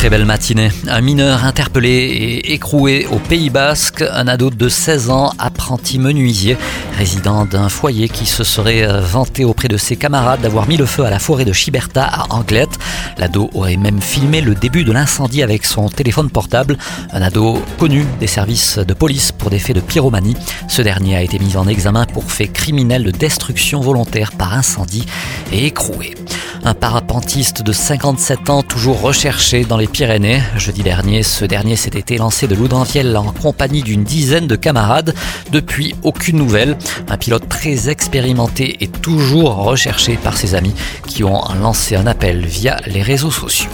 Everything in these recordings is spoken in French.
Très belle matinée. Un mineur interpellé et écroué au Pays Basque, un ado de 16 ans, apprenti menuisier, résident d'un foyer qui se serait euh, vanté auprès de ses camarades d'avoir mis le feu à la forêt de Chiberta à Anglette. L'ado aurait même filmé le début de l'incendie avec son téléphone portable. Un ado connu des services de police pour des faits de pyromanie. Ce dernier a été mis en examen pour faits criminels de destruction volontaire par incendie et écroué. Un parapentiste de 57 ans, toujours recherché dans les Pyrénées. Jeudi dernier, ce dernier s'était élancé de Loudanviel en compagnie d'une dizaine de camarades. Depuis, aucune nouvelle. Un pilote très expérimenté est toujours recherché par ses amis qui ont lancé un appel via les réseaux sociaux.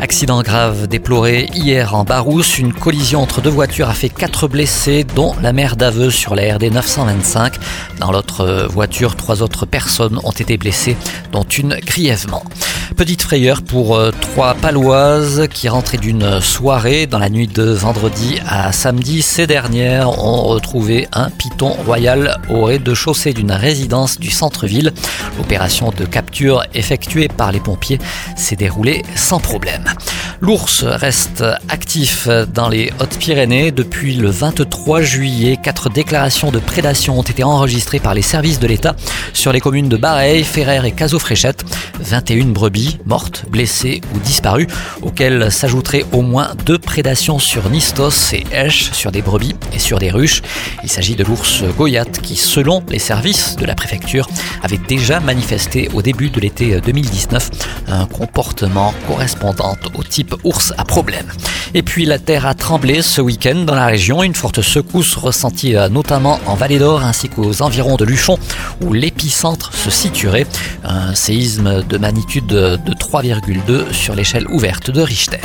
Accident grave déploré hier en Barousse. Une collision entre deux voitures a fait quatre blessés, dont la mère d'aveu sur la RD 925. Dans l'autre voiture, trois autres personnes ont été blessées, dont une grièvement. Petite frayeur pour euh, trois paloises qui rentraient d'une soirée dans la nuit de vendredi à samedi. Ces dernières ont retrouvé un python royal au rez-de-chaussée d'une résidence du centre-ville. L'opération de capture effectuée par les pompiers s'est déroulée sans problème. L'ours reste actif dans les Hautes-Pyrénées. Depuis le 23 juillet, quatre déclarations de prédation ont été enregistrées par les services de l'État sur les communes de Bareil, Ferrer et Cazaux-Fréchette. 21 brebis mortes, blessées ou disparues, auxquelles s'ajouteraient au moins deux prédations sur Nistos et Esch, sur des brebis et sur des ruches. Il s'agit de l'ours Goyat qui, selon les services de la préfecture, avait déjà manifesté au début de l'été 2019 un comportement correspondant au type ours à problème. Et puis la terre a tremblé ce week-end dans la région, une forte secousse ressentie euh, notamment en Vallée d'Or ainsi qu'aux environs de Luchon où l'épicentre se situerait. Un séisme de magnitude de 3,2 sur l'échelle ouverte de Richter.